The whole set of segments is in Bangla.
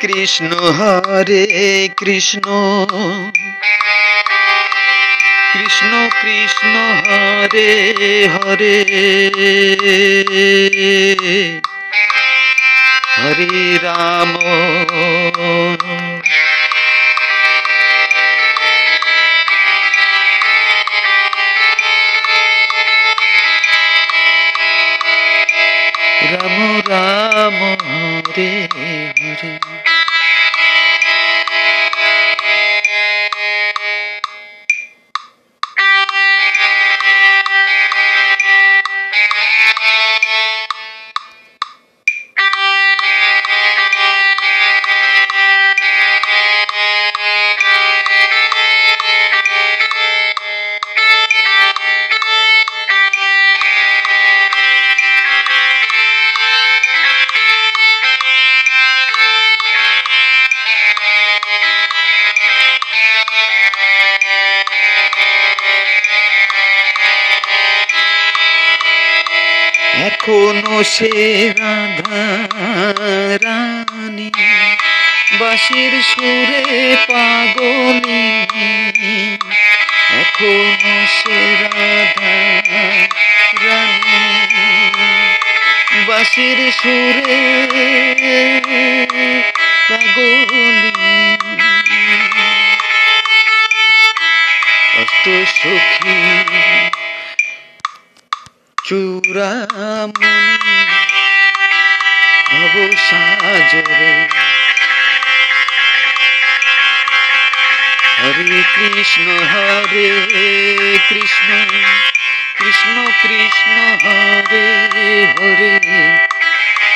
কৃষ্ণ হরে কৃষ্ণ। কৃষ্ণ কৃষ্ণ হরে হরে। হরে রাম। হরে এখনও সে রাধা রানী বাঁশির সুরে পাগলি। এখনও সে রাধা রানী বাঁশির সুরে অষ্ট সখী। চূড়ামণি হরে কৃষ্ণ হরে কৃষ্ণ কৃষ্ণ কৃষ্ণ হরে হরে।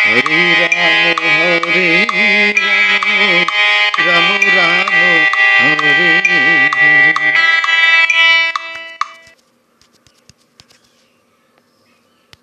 হরে রাম হরে